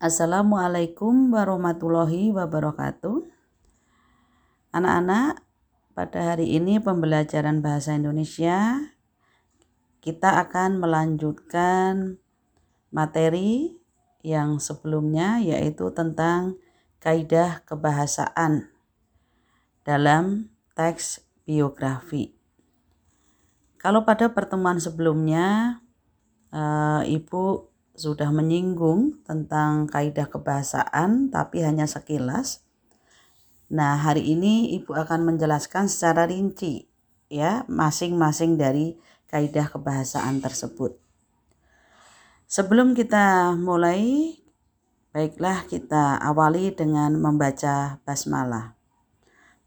Assalamualaikum warahmatullahi wabarakatuh. Anak-anak, pada hari ini pembelajaran bahasa Indonesia kita akan melanjutkan materi yang sebelumnya yaitu tentang kaidah kebahasaan dalam teks biografi. Kalau pada pertemuan sebelumnya uh, Ibu sudah menyinggung tentang kaidah kebahasaan tapi hanya sekilas. Nah, hari ini Ibu akan menjelaskan secara rinci ya masing-masing dari kaidah kebahasaan tersebut. Sebelum kita mulai, baiklah kita awali dengan membaca basmalah.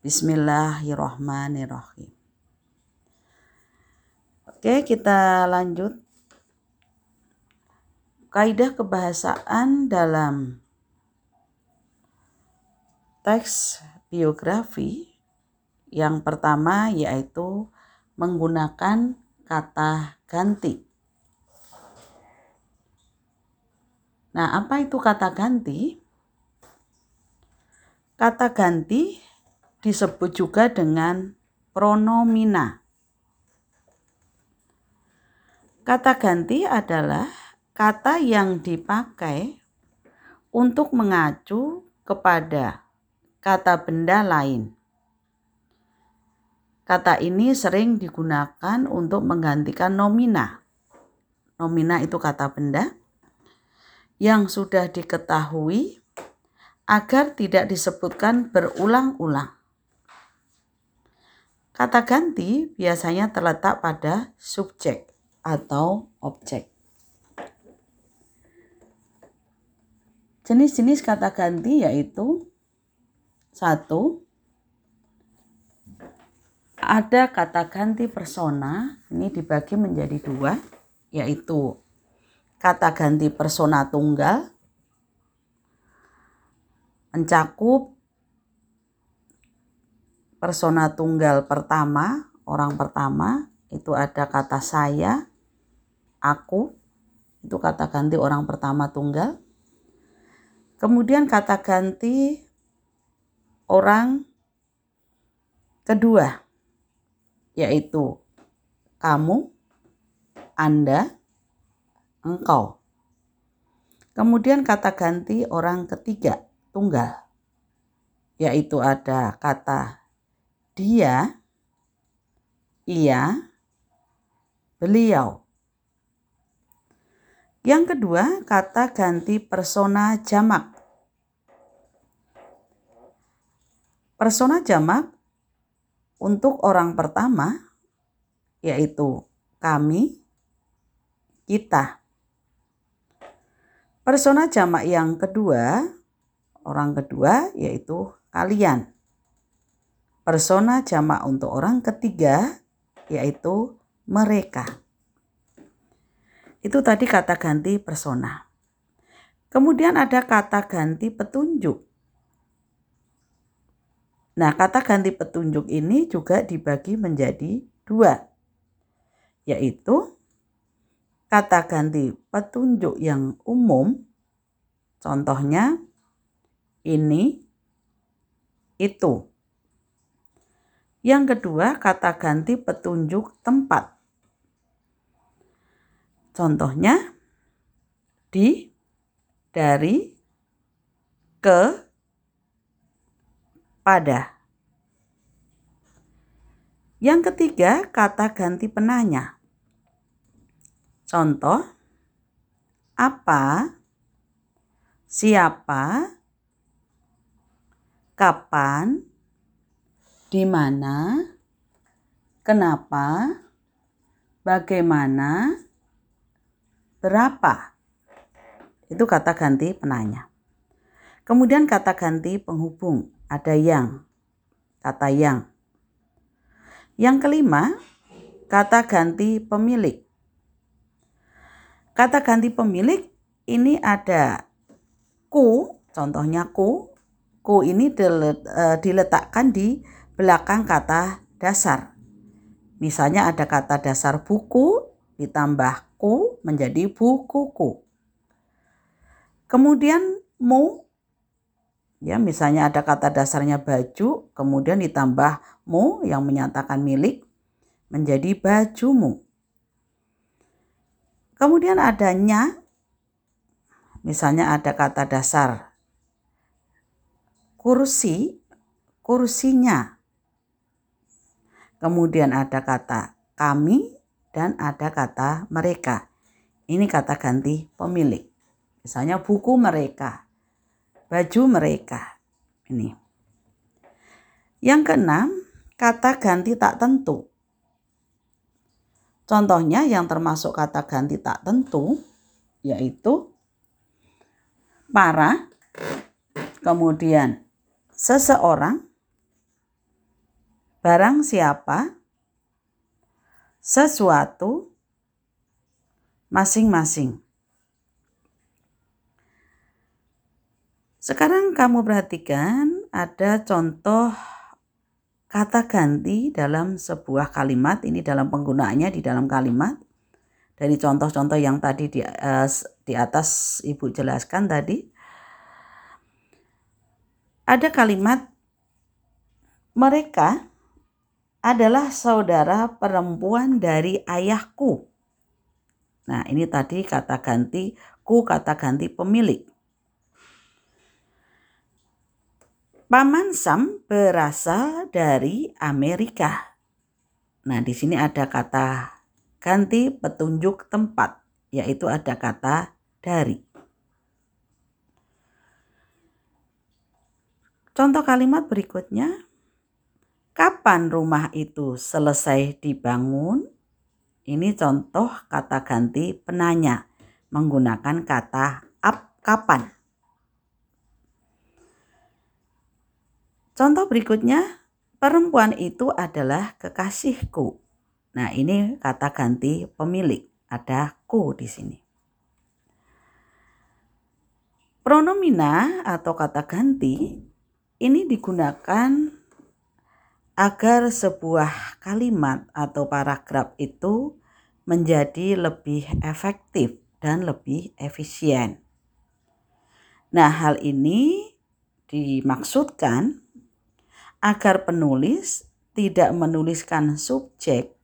Bismillahirrahmanirrahim. Oke, kita lanjut kaidah kebahasaan dalam teks biografi yang pertama yaitu menggunakan kata ganti. Nah, apa itu kata ganti? Kata ganti disebut juga dengan pronomina. Kata ganti adalah kata yang dipakai untuk mengacu kepada kata benda lain. Kata ini sering digunakan untuk menggantikan nomina. Nomina itu kata benda yang sudah diketahui agar tidak disebutkan berulang-ulang. Kata ganti biasanya terletak pada subjek atau objek. Jenis-jenis kata ganti yaitu satu ada kata ganti persona ini dibagi menjadi dua yaitu kata ganti persona tunggal mencakup persona tunggal pertama orang pertama itu ada kata saya aku itu kata ganti orang pertama tunggal Kemudian kata ganti orang kedua yaitu kamu, Anda, engkau. Kemudian kata ganti orang ketiga tunggal yaitu ada kata dia, ia, beliau. Yang kedua, kata ganti persona jamak Persona jamak untuk orang pertama yaitu kami, kita. Persona jamak yang kedua, orang kedua yaitu kalian. Persona jamak untuk orang ketiga yaitu mereka. Itu tadi kata ganti persona. Kemudian ada kata ganti petunjuk. Nah, kata ganti petunjuk ini juga dibagi menjadi dua, yaitu kata ganti petunjuk yang umum, contohnya ini, itu. Yang kedua, kata ganti petunjuk tempat. Contohnya, di, dari, ke, pada. Yang ketiga, kata ganti penanya. Contoh, apa, siapa, kapan, di mana, kenapa, bagaimana, berapa. Itu kata ganti penanya. Kemudian kata ganti penghubung ada yang, kata yang. Yang kelima, kata ganti pemilik. Kata ganti pemilik ini ada ku, contohnya ku. Ku ini e, diletakkan di belakang kata dasar. Misalnya ada kata dasar buku ditambah ku menjadi bukuku. Kemudian mu. Ya, misalnya ada kata dasarnya baju, kemudian ditambah mu yang menyatakan milik menjadi bajumu. Kemudian adanya misalnya ada kata dasar kursi, kursinya. Kemudian ada kata kami dan ada kata mereka. Ini kata ganti pemilik. Misalnya buku mereka, baju mereka. Ini. Yang keenam, kata ganti tak tentu. Contohnya yang termasuk kata ganti tak tentu yaitu para, kemudian seseorang, barang siapa, sesuatu, masing-masing. Sekarang kamu perhatikan ada contoh kata ganti dalam sebuah kalimat. Ini dalam penggunaannya di dalam kalimat. Dari contoh-contoh yang tadi di, uh, di atas Ibu jelaskan tadi. Ada kalimat mereka adalah saudara perempuan dari ayahku. Nah, ini tadi kata ganti ku kata ganti pemilik. Paman Sam berasal dari Amerika. Nah, di sini ada kata ganti petunjuk tempat, yaitu ada kata dari. Contoh kalimat berikutnya, kapan rumah itu selesai dibangun? Ini contoh kata ganti penanya menggunakan kata ap kapan. Contoh berikutnya, perempuan itu adalah kekasihku. Nah, ini kata ganti pemilik, ada ku di sini. Pronomina atau kata ganti ini digunakan agar sebuah kalimat atau paragraf itu menjadi lebih efektif dan lebih efisien. Nah, hal ini dimaksudkan agar penulis tidak menuliskan subjek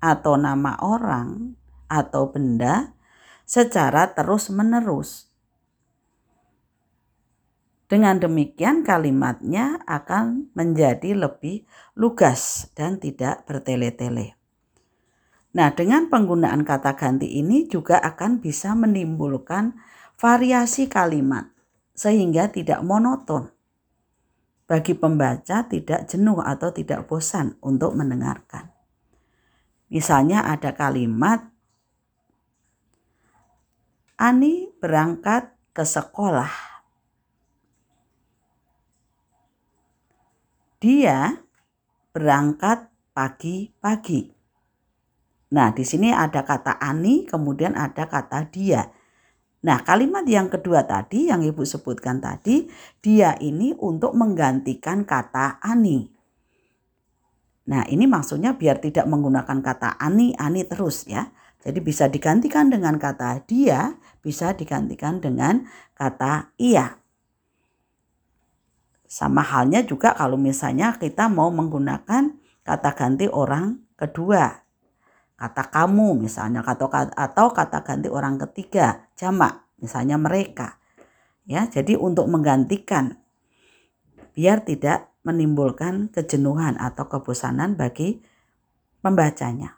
atau nama orang atau benda secara terus-menerus. Dengan demikian kalimatnya akan menjadi lebih lugas dan tidak bertele-tele. Nah, dengan penggunaan kata ganti ini juga akan bisa menimbulkan variasi kalimat sehingga tidak monoton bagi pembaca tidak jenuh atau tidak bosan untuk mendengarkan. Misalnya ada kalimat Ani berangkat ke sekolah. Dia berangkat pagi-pagi. Nah, di sini ada kata Ani, kemudian ada kata dia. Nah, kalimat yang kedua tadi yang Ibu sebutkan tadi, dia ini untuk menggantikan kata ani. Nah, ini maksudnya biar tidak menggunakan kata ani, ani terus ya. Jadi bisa digantikan dengan kata dia, bisa digantikan dengan kata iya. Sama halnya juga kalau misalnya kita mau menggunakan kata ganti orang kedua kata kamu misalnya atau atau kata ganti orang ketiga jamak misalnya mereka. Ya jadi untuk menggantikan biar tidak menimbulkan kejenuhan atau kebosanan bagi pembacanya.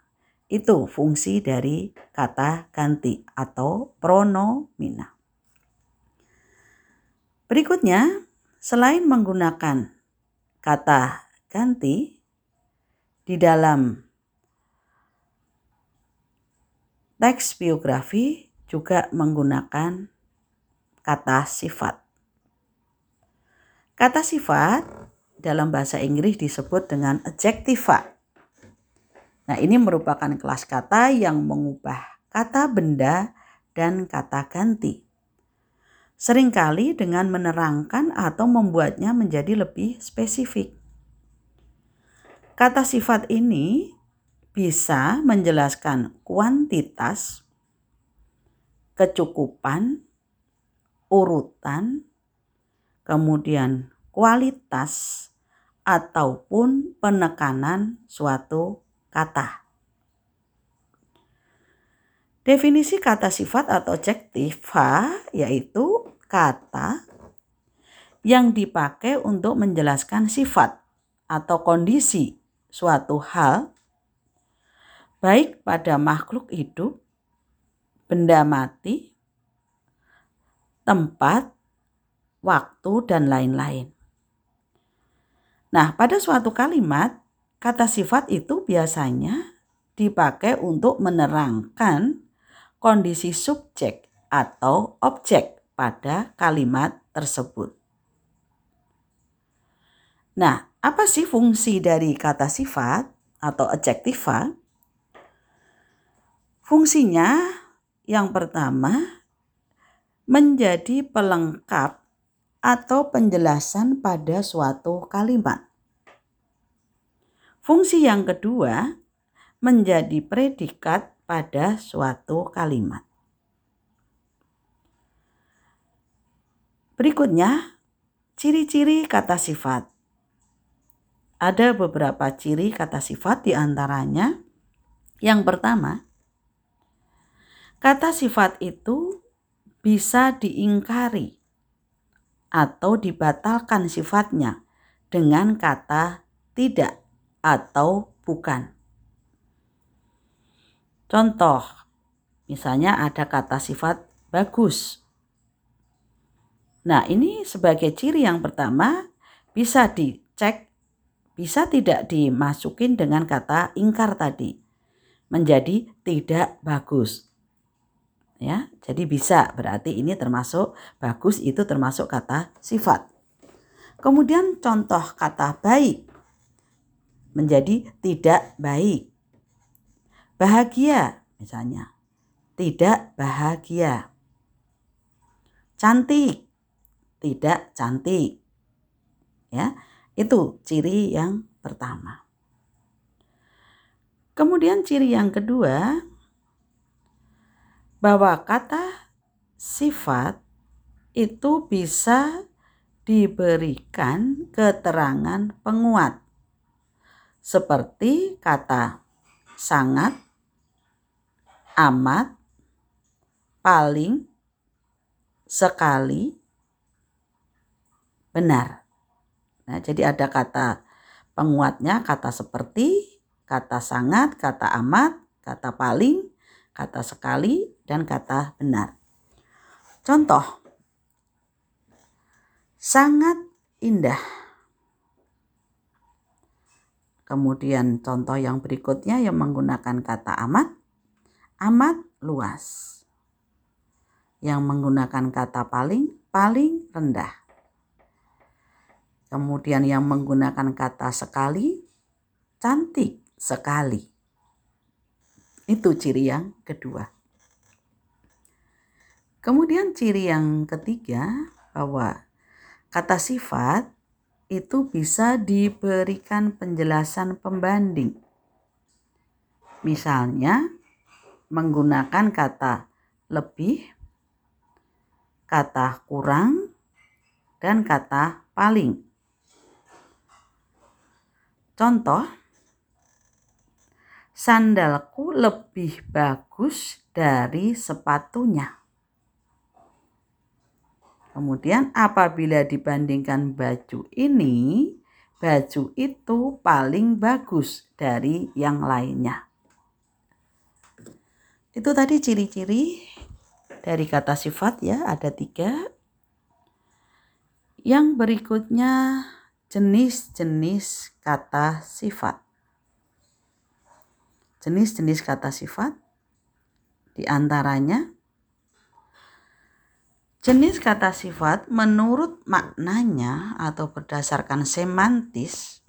Itu fungsi dari kata ganti atau pronomina. Berikutnya selain menggunakan kata ganti di dalam Teks biografi juga menggunakan kata sifat. Kata sifat dalam bahasa Inggris disebut dengan adjectiva. Nah, ini merupakan kelas kata yang mengubah kata benda dan kata ganti. Seringkali dengan menerangkan atau membuatnya menjadi lebih spesifik. Kata sifat ini bisa menjelaskan kuantitas, kecukupan, urutan, kemudian kualitas, ataupun penekanan suatu kata. Definisi kata sifat atau adjektiva yaitu kata yang dipakai untuk menjelaskan sifat atau kondisi suatu hal baik pada makhluk hidup, benda mati, tempat, waktu, dan lain-lain. Nah, pada suatu kalimat, kata sifat itu biasanya dipakai untuk menerangkan kondisi subjek atau objek pada kalimat tersebut. Nah, apa sih fungsi dari kata sifat atau adjektiva? Fungsinya yang pertama menjadi pelengkap atau penjelasan pada suatu kalimat. Fungsi yang kedua menjadi predikat pada suatu kalimat. Berikutnya, ciri-ciri kata sifat. Ada beberapa ciri kata sifat di antaranya. Yang pertama, kata sifat itu bisa diingkari atau dibatalkan sifatnya dengan kata tidak atau bukan. Contoh, misalnya ada kata sifat bagus. Nah, ini sebagai ciri yang pertama bisa dicek, bisa tidak dimasukin dengan kata ingkar tadi. Menjadi tidak bagus. Ya, jadi bisa berarti ini termasuk bagus itu termasuk kata sifat. Kemudian contoh kata baik menjadi tidak baik. Bahagia misalnya. Tidak bahagia. Cantik tidak cantik. Ya itu ciri yang pertama. Kemudian ciri yang kedua bahwa kata sifat itu bisa diberikan keterangan penguat seperti kata sangat amat, paling, sekali, benar. Nah, jadi ada kata penguatnya, kata seperti, kata sangat, kata amat, kata paling, kata sekali, dan kata benar. Contoh, sangat indah. Kemudian contoh yang berikutnya yang menggunakan kata amat amat luas. Yang menggunakan kata paling, paling rendah. Kemudian yang menggunakan kata sekali, cantik sekali. Itu ciri yang kedua. Kemudian ciri yang ketiga bahwa kata sifat itu bisa diberikan penjelasan pembanding. Misalnya, menggunakan kata lebih, kata kurang, dan kata paling. Contoh, sandalku lebih bagus dari sepatunya. Kemudian apabila dibandingkan baju ini, baju itu paling bagus dari yang lainnya. Itu tadi ciri-ciri dari kata sifat ya, ada tiga. Yang berikutnya jenis-jenis kata sifat. Jenis-jenis kata sifat di antaranya jenis kata sifat menurut maknanya atau berdasarkan semantis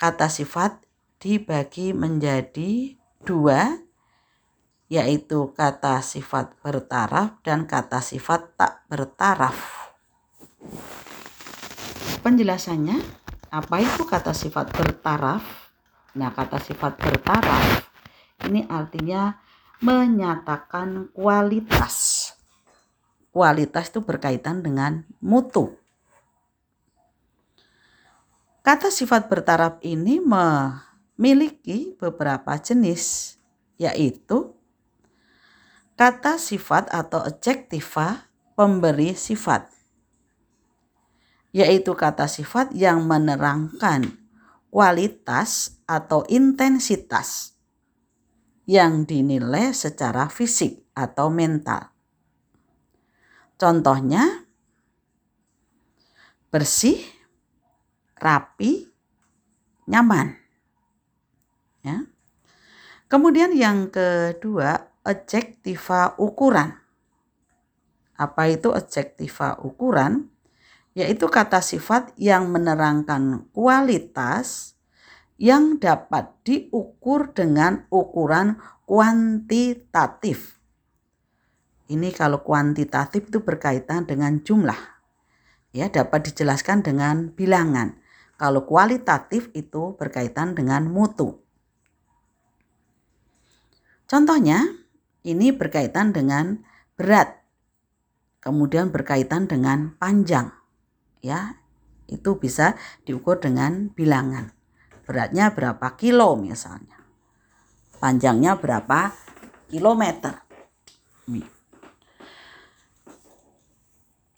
kata sifat dibagi menjadi dua yaitu kata sifat bertaraf dan kata sifat tak bertaraf. Penjelasannya, apa itu kata sifat bertaraf? Nah, kata sifat bertaraf ini artinya menyatakan kualitas. Kualitas itu berkaitan dengan mutu. Kata sifat bertaraf ini memiliki beberapa jenis, yaitu kata sifat atau adjektiva pemberi sifat, yaitu kata sifat yang menerangkan kualitas atau intensitas yang dinilai secara fisik atau mental. Contohnya, bersih, rapi, nyaman. Ya. Kemudian yang kedua, adjektiva ukuran. Apa itu adjektiva ukuran? Yaitu kata sifat yang menerangkan kualitas yang dapat diukur dengan ukuran kuantitatif. Ini kalau kuantitatif itu berkaitan dengan jumlah. Ya, dapat dijelaskan dengan bilangan. Kalau kualitatif itu berkaitan dengan mutu. Contohnya, ini berkaitan dengan berat. Kemudian berkaitan dengan panjang. Ya, itu bisa diukur dengan bilangan beratnya berapa kilo misalnya. Panjangnya berapa kilometer.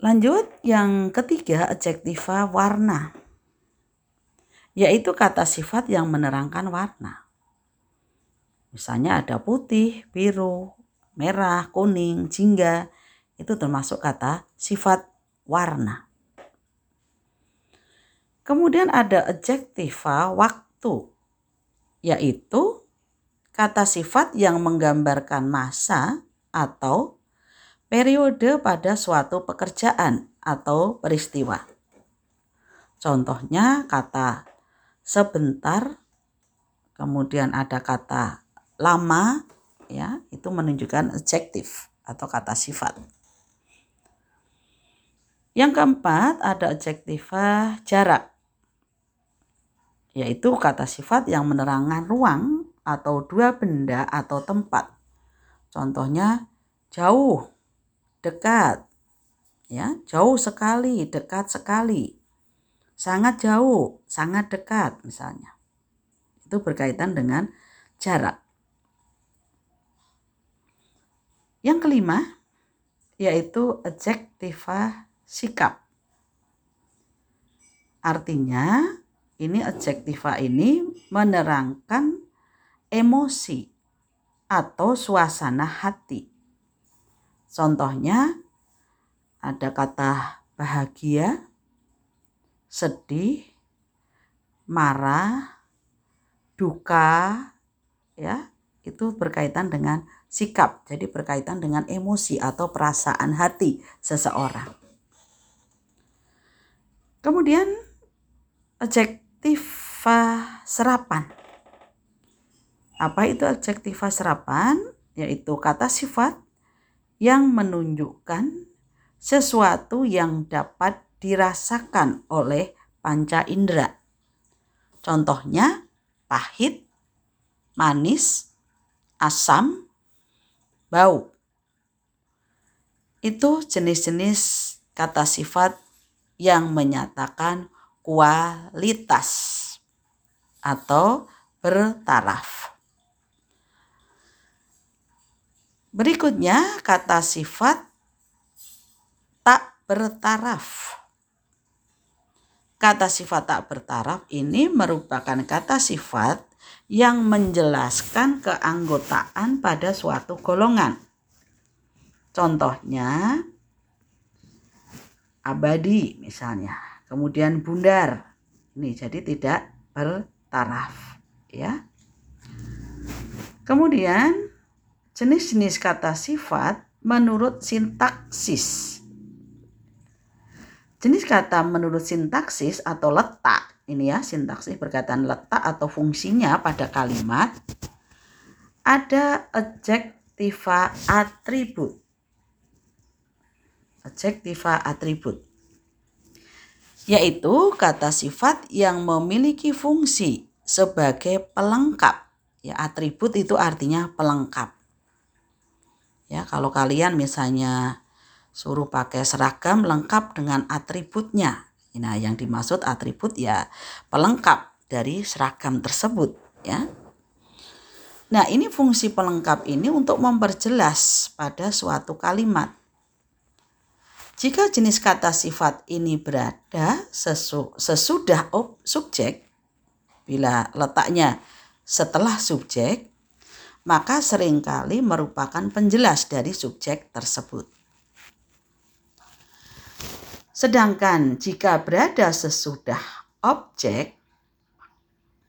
Lanjut yang ketiga adjektiva warna. Yaitu kata sifat yang menerangkan warna. Misalnya ada putih, biru, merah, kuning, jingga. Itu termasuk kata sifat warna. Kemudian ada adjektiva waktu, yaitu kata sifat yang menggambarkan masa atau periode pada suatu pekerjaan atau peristiwa. Contohnya kata sebentar, kemudian ada kata lama, ya, itu menunjukkan adjektif atau kata sifat. Yang keempat ada adjektiva jarak yaitu kata sifat yang menerangkan ruang atau dua benda atau tempat. Contohnya jauh, dekat, ya, jauh sekali, dekat sekali, sangat jauh, sangat dekat misalnya. Itu berkaitan dengan jarak. Yang kelima yaitu adjektiva sikap. Artinya ini adjektiva ini menerangkan emosi atau suasana hati. Contohnya ada kata bahagia, sedih, marah, duka, ya, itu berkaitan dengan sikap. Jadi berkaitan dengan emosi atau perasaan hati seseorang. Kemudian adjektiva serapan. Apa itu adjektiva serapan? Yaitu kata sifat yang menunjukkan sesuatu yang dapat dirasakan oleh panca indera. Contohnya pahit, manis, asam, bau. Itu jenis-jenis kata sifat yang menyatakan kualitas atau bertaraf. Berikutnya kata sifat tak bertaraf. Kata sifat tak bertaraf ini merupakan kata sifat yang menjelaskan keanggotaan pada suatu golongan. Contohnya abadi misalnya kemudian bundar. Ini jadi tidak bertaraf ya. Kemudian jenis-jenis kata sifat menurut sintaksis. Jenis kata menurut sintaksis atau letak ini ya sintaksis berkaitan letak atau fungsinya pada kalimat ada adjektiva atribut. Adjektiva atribut yaitu kata sifat yang memiliki fungsi sebagai pelengkap. Ya, atribut itu artinya pelengkap. Ya, kalau kalian misalnya suruh pakai seragam lengkap dengan atributnya. Nah, yang dimaksud atribut ya pelengkap dari seragam tersebut ya. Nah, ini fungsi pelengkap ini untuk memperjelas pada suatu kalimat. Jika jenis kata sifat ini berada sesu, sesudah ob, subjek, bila letaknya setelah subjek, maka sering kali merupakan penjelas dari subjek tersebut. Sedangkan jika berada sesudah objek,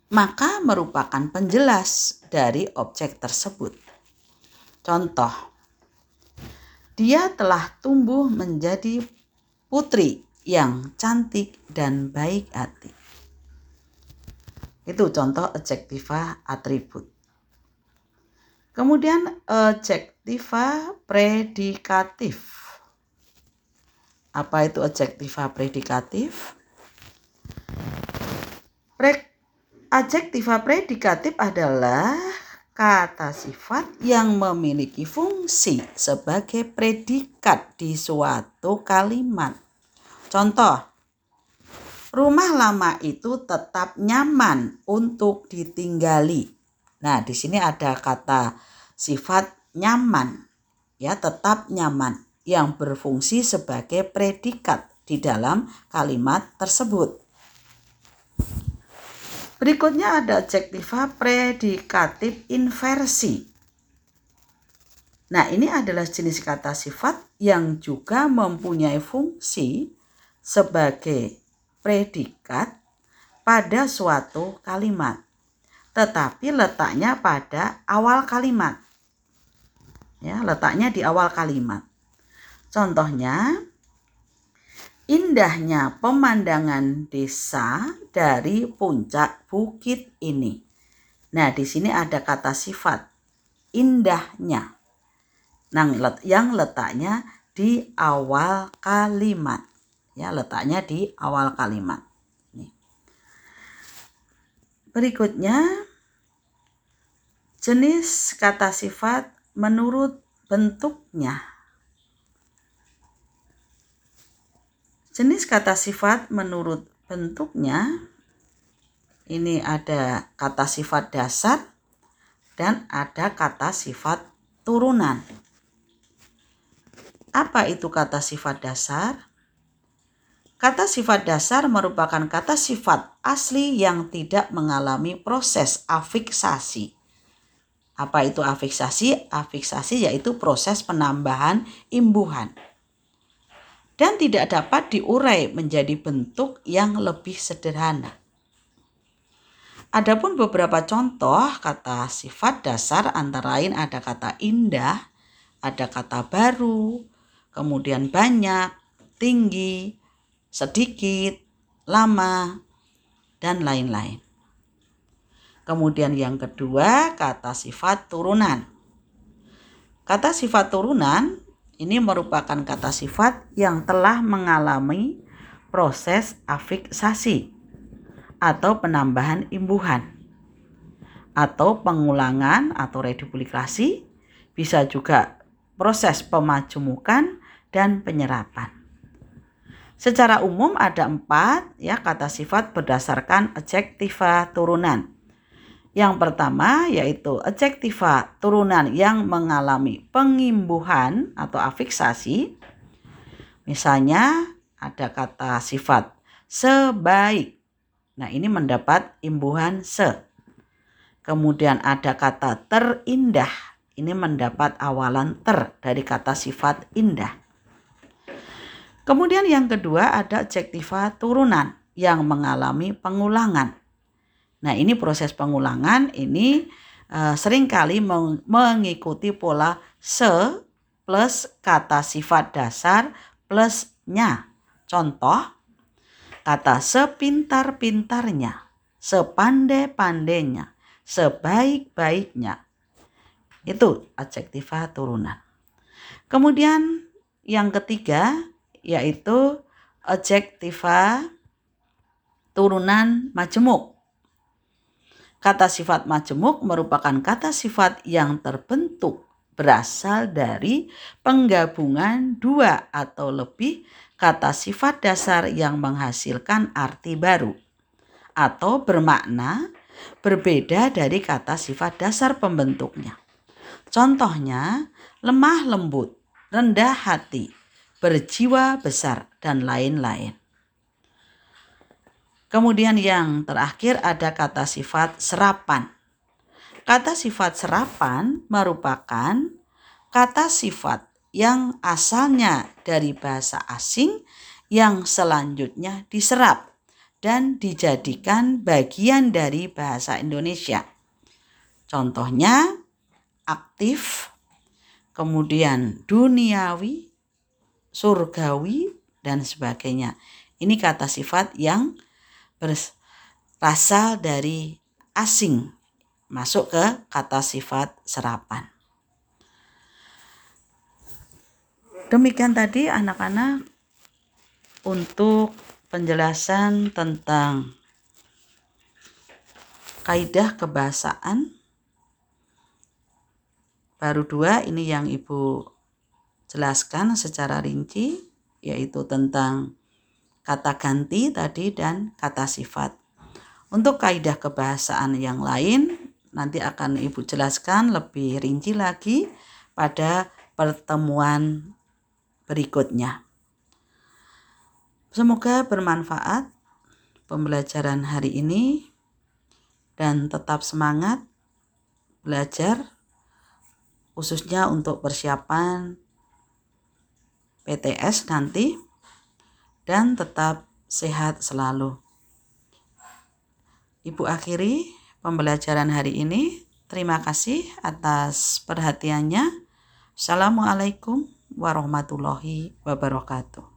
maka merupakan penjelas dari objek tersebut. Contoh, dia telah tumbuh menjadi putri yang cantik dan baik hati. Itu contoh adjektiva atribut. Kemudian adjektiva predikatif. Apa itu adjektiva predikatif? Pre Adjektiva predikatif adalah kata sifat yang memiliki fungsi sebagai predikat di suatu kalimat. Contoh, rumah lama itu tetap nyaman untuk ditinggali. Nah, di sini ada kata sifat nyaman, ya, tetap nyaman yang berfungsi sebagai predikat di dalam kalimat tersebut. Berikutnya ada adjektiva predikatif inversi. Nah, ini adalah jenis kata sifat yang juga mempunyai fungsi sebagai predikat pada suatu kalimat, tetapi letaknya pada awal kalimat. Ya, letaknya di awal kalimat. Contohnya, indahnya pemandangan desa dari puncak bukit ini. Nah, di sini ada kata sifat indahnya. yang letaknya di awal kalimat. Ya, letaknya di awal kalimat. Berikutnya jenis kata sifat menurut bentuknya. Jenis kata sifat menurut bentuknya ini ada kata sifat dasar dan ada kata sifat turunan. Apa itu kata sifat dasar? Kata sifat dasar merupakan kata sifat asli yang tidak mengalami proses afiksasi. Apa itu afiksasi? Afiksasi yaitu proses penambahan imbuhan dan tidak dapat diurai menjadi bentuk yang lebih sederhana. Adapun beberapa contoh kata sifat dasar antara lain ada kata indah, ada kata baru, kemudian banyak, tinggi, sedikit, lama, dan lain-lain. Kemudian yang kedua kata sifat turunan. Kata sifat turunan ini merupakan kata sifat yang telah mengalami proses afiksasi atau penambahan imbuhan atau pengulangan atau reduplikasi bisa juga proses pemajumukan dan penyerapan. Secara umum ada empat ya kata sifat berdasarkan adjektiva turunan. Yang pertama yaitu adjektiva turunan yang mengalami pengimbuhan atau afiksasi. Misalnya ada kata sifat sebaik. Nah, ini mendapat imbuhan se. Kemudian ada kata terindah. Ini mendapat awalan ter dari kata sifat indah. Kemudian yang kedua ada adjektiva turunan yang mengalami pengulangan. Nah, ini proses pengulangan ini uh, sering kali meng mengikuti pola se plus kata sifat dasar plus nya. Contoh, kata sepintar-pintarnya, sepandai-pandainya, sebaik-baiknya. Itu adjektiva turunan. Kemudian yang ketiga yaitu adjektiva turunan majemuk. Kata sifat majemuk merupakan kata sifat yang terbentuk berasal dari penggabungan dua atau lebih kata sifat dasar yang menghasilkan arti baru atau bermakna berbeda dari kata sifat dasar pembentuknya. Contohnya, lemah lembut, rendah hati, berjiwa besar, dan lain-lain. Kemudian yang terakhir ada kata sifat serapan. Kata sifat serapan merupakan kata sifat yang asalnya dari bahasa asing yang selanjutnya diserap dan dijadikan bagian dari bahasa Indonesia. Contohnya aktif, kemudian duniawi, surgawi, dan sebagainya. Ini kata sifat yang berasal dari asing masuk ke kata sifat serapan. Demikian tadi anak-anak untuk penjelasan tentang kaidah kebahasaan baru dua ini yang ibu jelaskan secara rinci yaitu tentang kata ganti tadi dan kata sifat. Untuk kaidah kebahasaan yang lain nanti akan Ibu jelaskan lebih rinci lagi pada pertemuan berikutnya. Semoga bermanfaat pembelajaran hari ini dan tetap semangat belajar khususnya untuk persiapan PTS nanti dan tetap sehat selalu. Ibu akhiri pembelajaran hari ini. Terima kasih atas perhatiannya. Assalamualaikum warahmatullahi wabarakatuh.